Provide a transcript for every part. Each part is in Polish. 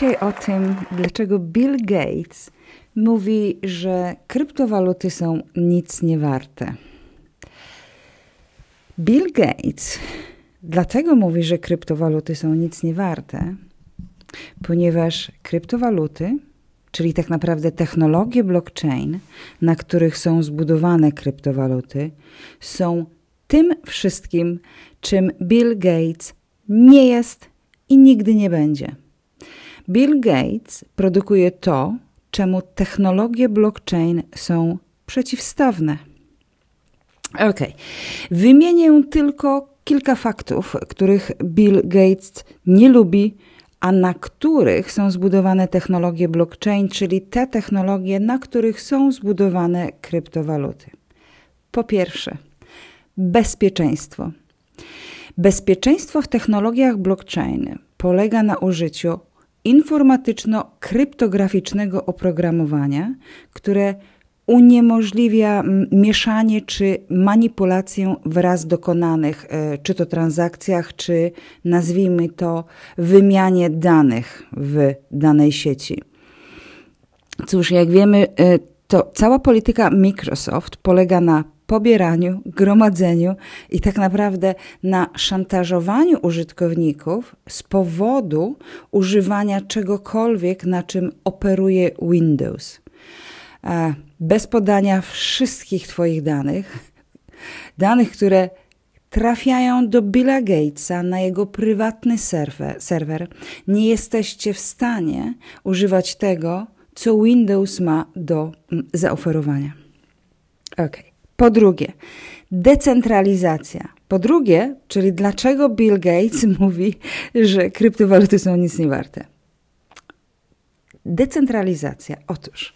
dzisiaj o tym, dlaczego Bill Gates mówi, że kryptowaluty są nic nie warte. Bill Gates dlatego mówi, że kryptowaluty są nic nie warte, ponieważ kryptowaluty, czyli tak naprawdę technologie blockchain, na których są zbudowane kryptowaluty, są tym wszystkim, czym Bill Gates nie jest i nigdy nie będzie. Bill Gates produkuje to, czemu technologie blockchain są przeciwstawne. Ok, wymienię tylko kilka faktów, których Bill Gates nie lubi, a na których są zbudowane technologie blockchain, czyli te technologie, na których są zbudowane kryptowaluty. Po pierwsze, bezpieczeństwo. Bezpieczeństwo w technologiach blockchain polega na użyciu informatyczno-kryptograficznego oprogramowania, które uniemożliwia mieszanie czy manipulację wraz dokonanych, e, czy to transakcjach, czy nazwijmy to wymianie danych w danej sieci. Cóż, jak wiemy, e, to cała polityka Microsoft polega na pobieraniu, gromadzeniu i tak naprawdę na szantażowaniu użytkowników z powodu używania czegokolwiek, na czym operuje Windows. E, bez podania wszystkich Twoich danych, danych, które trafiają do Billa Gatesa na jego prywatny serwer, serwer, nie jesteście w stanie używać tego, co Windows ma do mm, zaoferowania. Ok. Po drugie, decentralizacja. Po drugie, czyli dlaczego Bill Gates mówi, że kryptowaluty są nic nie warte. Decentralizacja. Otóż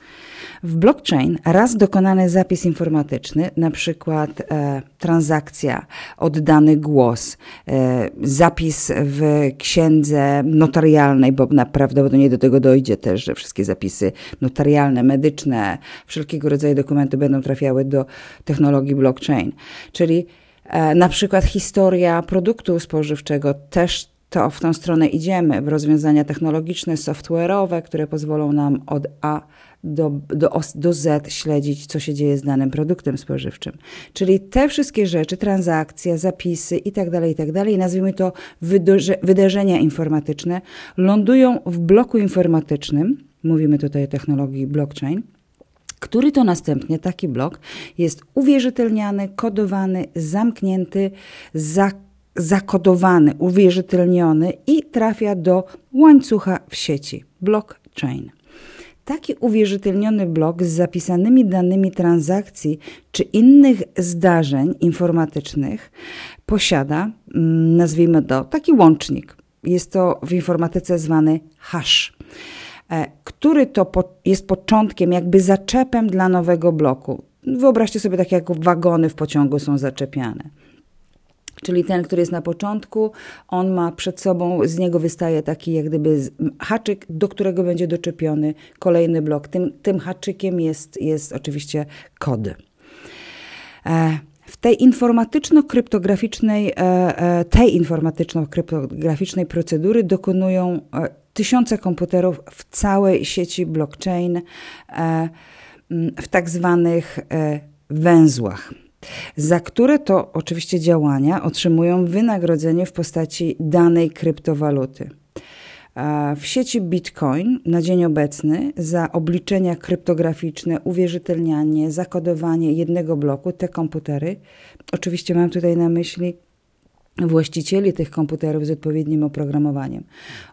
w blockchain raz dokonany zapis informatyczny, na przykład e, transakcja, oddany głos, e, zapis w księdze notarialnej, bo prawdopodobnie do tego dojdzie też, że wszystkie zapisy notarialne, medyczne, wszelkiego rodzaju dokumenty będą trafiały do technologii blockchain. Czyli e, na przykład historia produktu spożywczego też to w tą stronę idziemy, w rozwiązania technologiczne, software'owe, które pozwolą nam od A do, do, do Z śledzić, co się dzieje z danym produktem spożywczym. Czyli te wszystkie rzeczy, transakcje, zapisy itd., tak itd., tak nazwijmy to wydarzenia informatyczne, lądują w bloku informatycznym, mówimy tutaj o technologii blockchain, który to następnie taki blok jest uwierzytelniany, kodowany, zamknięty, zakodowany, uwierzytelniony i trafia do łańcucha w sieci blockchain. Taki uwierzytelniony blok z zapisanymi danymi transakcji czy innych zdarzeń informatycznych posiada, mm, nazwijmy to, taki łącznik. Jest to w informatyce zwany hash, e, który to jest początkiem, jakby zaczepem dla nowego bloku. Wyobraźcie sobie tak, jak wagony w pociągu są zaczepiane czyli ten, który jest na początku, on ma przed sobą, z niego wystaje taki jak gdyby haczyk, do którego będzie doczepiony kolejny blok. Tym, tym haczykiem jest, jest oczywiście kod. E, w tej informatyczno-kryptograficznej, e, e, tej informatyczno-kryptograficznej procedury dokonują tysiące komputerów w całej sieci blockchain w tak zwanych węzłach za które to oczywiście działania otrzymują wynagrodzenie w postaci danej kryptowaluty. W sieci Bitcoin na dzień obecny za obliczenia kryptograficzne, uwierzytelnianie, zakodowanie jednego bloku, te komputery, oczywiście mam tutaj na myśli właścicieli tych komputerów z odpowiednim oprogramowaniem,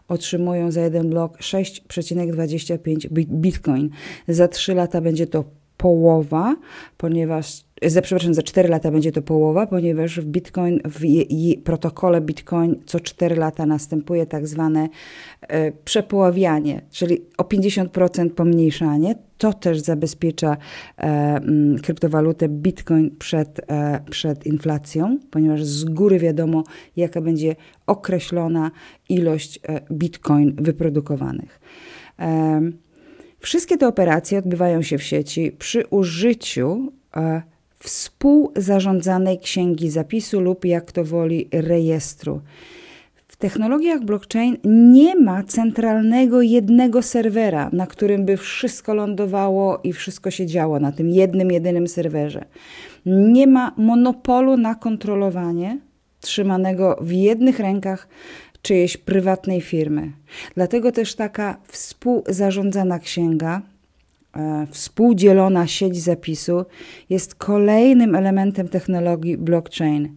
otrzymują za jeden blok 6,25 bitcoin. Za 3 lata będzie to połowa, ponieważ za, przepraszam, za 4 lata będzie to połowa, ponieważ w Bitcoin, w je, protokole Bitcoin co 4 lata następuje tak zwane e, przepoławianie, czyli o 50% pomniejszanie. To też zabezpiecza e, m, kryptowalutę Bitcoin przed, e, przed inflacją, ponieważ z góry wiadomo, jaka będzie określona ilość e, Bitcoin wyprodukowanych. Wszystkie te operacje odbywają się w sieci przy użyciu e, współzarządzanej księgi zapisu lub jak to woli rejestru. technologiach blockchain nie ma centralnego jednego serwera, na którym by wszystko lądowało i wszystko się działo na tym jednym, jedynym serwerze. Nie ma monopolu na kontrolowanie trzymanego w jednych rękach czyjejś prywatnej firmy. Dlatego też taka współzarządzana księga, współdzielona sieć zapisu jest kolejnym elementem technologii blockchain.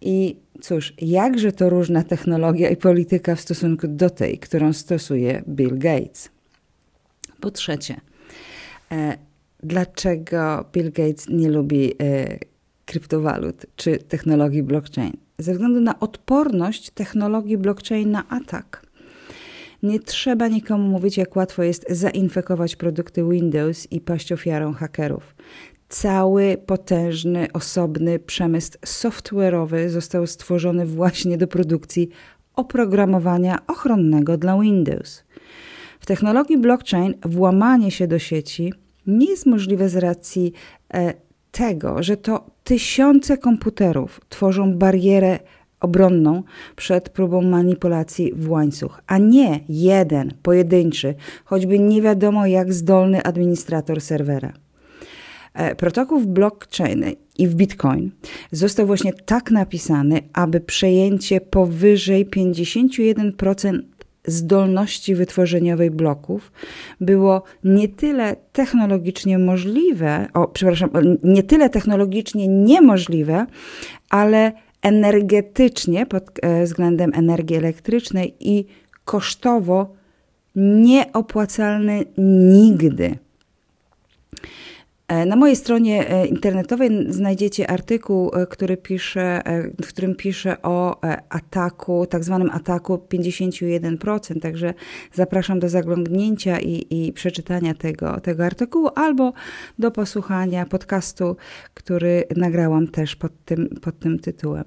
I cóż, jakże to różna technologia i polityka w stosunku do tej, którą stosuje Bill Gates. Po trzecie, e, dlaczego Bill Gates nie lubi e, kryptowalut czy technologii blockchain? Ze względu na odporność technologii blockchain na atak. Nie trzeba nikomu mówić, jak łatwo jest zainfekować produkty Windows i paść ofiarą hakerów cały potężny, osobny przemysł software'owy został stworzony właśnie do produkcji oprogramowania ochronnego dla Windows. W technologii blockchain włamanie się do sieci nie jest możliwe z racji e, tego, że to tysiące komputerów tworzą barierę obronną przed próbą manipulacji w łańcuch, a nie jeden, pojedynczy, choćby nie wiadomo jak zdolny administrator serwera. E, protokół w blockchain i w Bitcoin został właśnie tak napisany, aby przejęcie powyżej 51% zdolności wytworzeniowej bloków było nie tyle technologicznie możliwe, o, przepraszam, nie tyle technologicznie niemożliwe, ale energetycznie pod e, względem energii elektrycznej i kosztowo nieopłacalny nigdy. E, na mojej stronie e, internetowej znajdziecie artykuł, e, który pisze, w którym piszę o ataku, tak zwanym ataku 51%, także zapraszam do zaglądnięcia i, i przeczytania tego, tego artykułu albo do posłuchania podcastu, który nagrałam też pod tym, pod tym tytułem.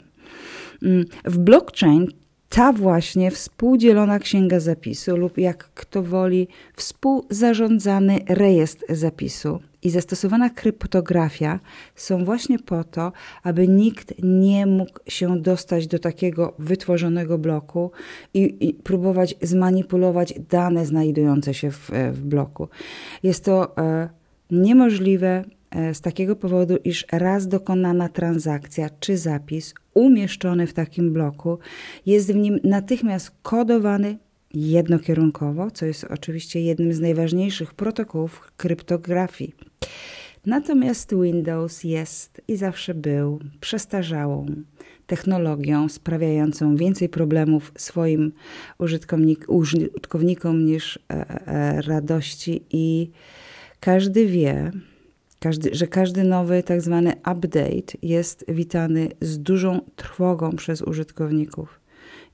Mm, w blockchain ta właśnie współdzielona księga zapisu lub jak kto woli współzarządzany rejestr zapisu i zastosowana kryptografia są właśnie po to, aby nikt nie mógł się dostać do takiego wytworzonego bloku i, i próbować zmanipulować dane znajdujące się w, w bloku. Jest to e, niemożliwe e, z takiego powodu, iż raz dokonana transakcja czy zapis umieszczony w takim bloku jest w nim natychmiast kodowany jednokierunkowo, co jest oczywiście jednym z najważniejszych protokołów kryptografii. Natomiast Windows jest i zawsze był przestarzałą technologią sprawiającą więcej problemów swoim użytkownik, użytkownikom niż e, e, radości i każdy wie, każdy, że każdy nowy tak zwany update jest witany z dużą trwogą przez użytkowników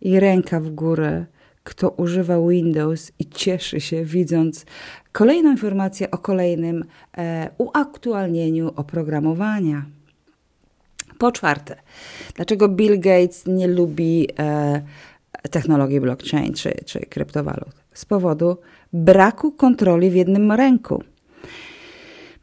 i ręka w górę kto używa Windows i cieszy się widząc kolejną informację o kolejnym e, uaktualnieniu oprogramowania. Po czwarte, dlaczego Bill Gates nie lubi e, technologii blockchain czy, czy kryptowalut? Z powodu braku kontroli w jednym ręku.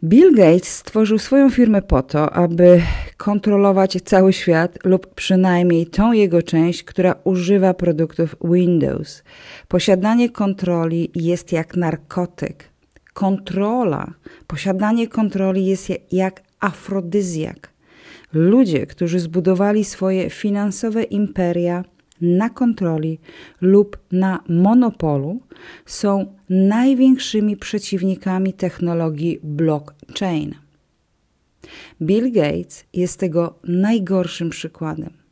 Bill Gates stworzył swoją firmę po to, aby kontrolować cały świat lub przynajmniej tą jego część, która używa produktów Windows. Posiadanie kontroli jest jak narkotyk. Kontrola, posiadanie kontroli jest jak afrodyzjak. Ludzie, którzy zbudowali swoje finansowe imperia, na kontroli lub na monopolu są największymi przeciwnikami technologii blockchain. Bill Gates jest tego najgorszym przykładem.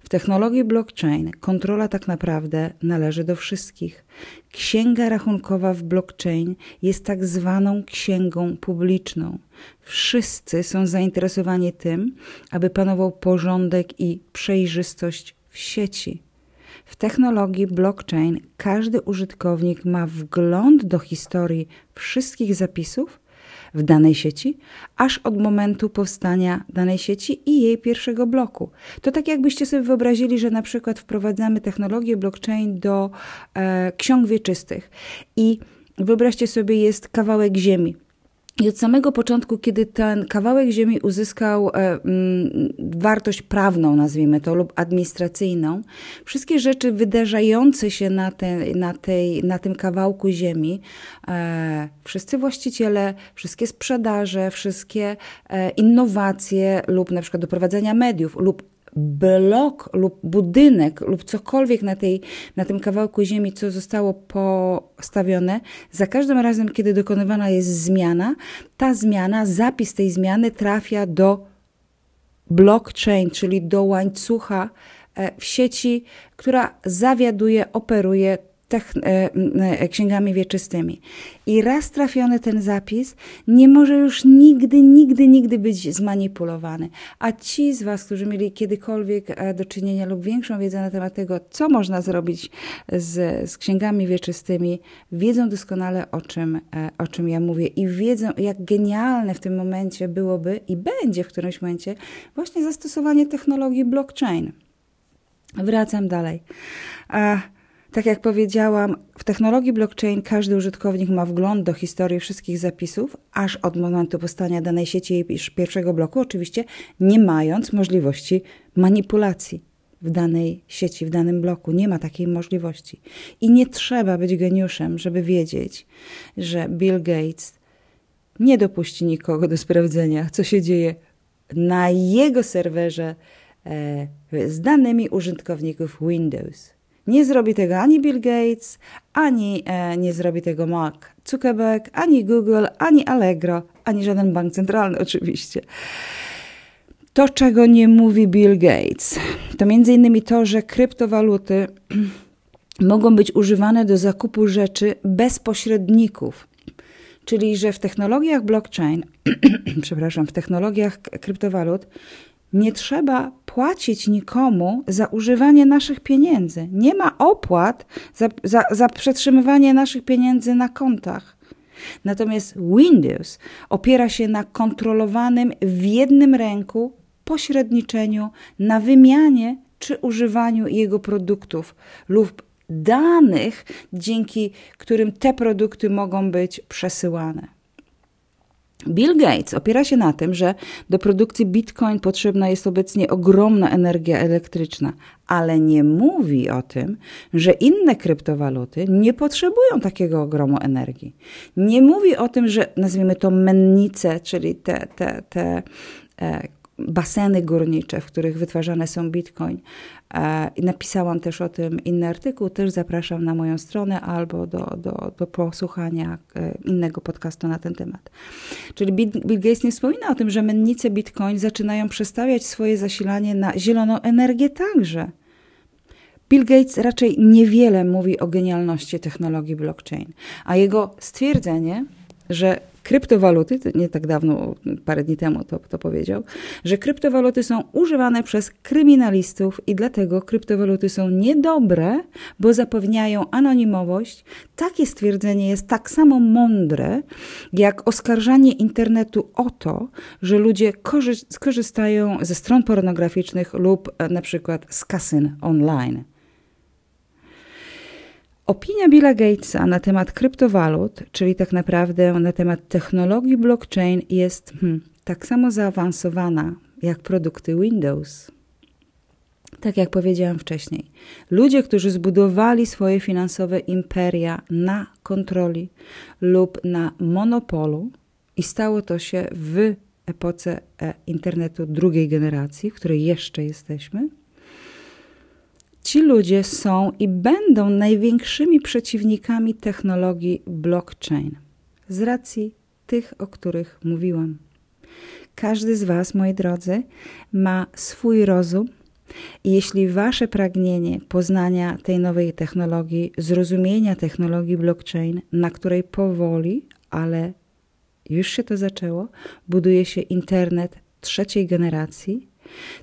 W technologii blockchain kontrola tak naprawdę należy do wszystkich. Księga rachunkowa w blockchain jest tak zwaną księgą publiczną. Wszyscy są zainteresowani tym, aby panował porządek i przejrzystość w sieci. W technologii blockchain każdy użytkownik ma wgląd do historii wszystkich zapisów w danej sieci, aż od momentu powstania danej sieci i jej pierwszego bloku. To tak jakbyście sobie wyobrazili, że na przykład wprowadzamy technologię blockchain do e, ksiąg wieczystych i wyobraźcie sobie, jest kawałek ziemi I od samego początku, kiedy ten kawałek ziemi uzyskał e, m, wartość prawną, nazwijmy to, lub administracyjną, wszystkie rzeczy wydarzające się na, te, na, tej, na tym kawałku ziemi, e, wszyscy właściciele, wszystkie sprzedaże, wszystkie e, innowacje lub na przykład doprowadzenia mediów lub blok lub budynek lub cokolwiek na, tej, na tym kawałku ziemi, co zostało postawione, za każdym razem, kiedy dokonywana jest zmiana, ta zmiana, zapis tej zmiany trafia do blockchain, czyli do łańcucha e, w sieci, która zawiaduje, operuje księgami wieczystymi. I raz trafiony ten zapis nie może już nigdy, nigdy, nigdy być zmanipulowany. A ci z Was, którzy mieli kiedykolwiek e, do czynienia lub większą wiedzę na temat tego, co można zrobić z, z księgami wieczystymi, wiedzą doskonale o czym, o czym ja mówię i wiedzą, jak genialne w tym momencie byłoby i będzie w którymś momencie właśnie zastosowanie technologii blockchain. Wracam dalej. Tak jak powiedziałam, w technologii blockchain każdy użytkownik ma wgląd do historii wszystkich zapisów, aż od momentu powstania danej sieci i pierwszego bloku, oczywiście nie mając możliwości manipulacji w danej sieci, w danym bloku. Nie ma takiej możliwości. I nie trzeba być geniuszem, żeby wiedzieć, że Bill Gates nie dopuści nikogo do sprawdzenia, co się dzieje na jego serwerze e, z danymi użytkowników Windows. Nie zrobi tego ani Bill Gates, ani e, nie zrobi tego Mark Zuckerberg, ani Google, ani Allegro, ani żaden bank centralny oczywiście. To, czego nie mówi Bill Gates, to między innymi to, że kryptowaluty mogą być używane do zakupu rzeczy bez pośredników. Czyli, że w technologiach blockchain, przepraszam, w technologiach kryptowalut nie trzeba płacić nikomu za używanie naszych pieniędzy. Nie ma opłat za, za, za przetrzymywanie naszych pieniędzy na kontach. Natomiast Windows opiera się na kontrolowanym w jednym ręku pośredniczeniu, na wymianie czy używaniu jego produktów lub danych, dzięki którym te produkty mogą być przesyłane. Bill Gates opiera się na tym, że do produkcji Bitcoin potrzebna jest obecnie ogromna energia elektryczna, ale nie mówi o tym, że inne kryptowaluty nie potrzebują takiego ogromu energii. Nie mówi o tym, że nazwijmy to mennice, czyli te, te, te e, baseny górnicze, w których wytwarzane są bitcoin. E, I napisałam też o tym inny artykuł, też zapraszam na moją stronę albo do, do, do posłuchania e, innego podcastu na ten temat. Czyli Bill Gates nie wspomina o tym, że mennice bitcoin zaczynają przestawiać swoje zasilanie na zieloną energię także. Bill Gates raczej niewiele mówi o genialności technologii blockchain, a jego stwierdzenie, że kryptowaluty, nie tak dawno, parę dni temu to, to powiedział, że kryptowaluty są używane przez kryminalistów i dlatego kryptowaluty są niedobre, bo zapewniają anonimowość. Takie stwierdzenie jest tak samo mądre, jak oskarżanie internetu o to, że ludzie korzystają ze stron pornograficznych lub e, na przykład z kasyn online. Opinia Billa Gatesa na temat kryptowalut, czyli tak naprawdę na temat technologii blockchain, jest hmm, tak samo zaawansowana jak produkty Windows. Tak jak powiedziałam wcześniej, ludzie, którzy zbudowali swoje finansowe imperia na kontroli lub na monopolu, i stało to się w epoce e, internetu drugiej generacji, w której jeszcze jesteśmy, Ci ludzie są i będą największymi przeciwnikami technologii blockchain z racji tych, o których mówiłam. Każdy z Was, moi drodzy, ma swój rozum, i jeśli Wasze pragnienie poznania tej nowej technologii, zrozumienia technologii blockchain, na której powoli, ale już się to zaczęło, buduje się internet trzeciej generacji,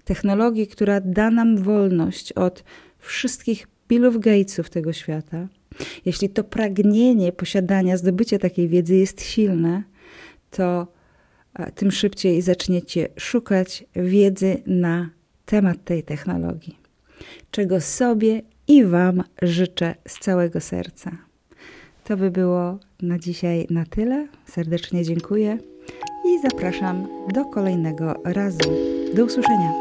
technologii, która da nam wolność od wszystkich Billów Gatesów tego świata, jeśli to pragnienie posiadania, zdobycia takiej wiedzy jest silne, to tym szybciej zaczniecie szukać wiedzy na temat tej technologii, czego sobie i Wam życzę z całego serca. To by było na dzisiaj na tyle. Serdecznie dziękuję i zapraszam do kolejnego razu. Do usłyszenia.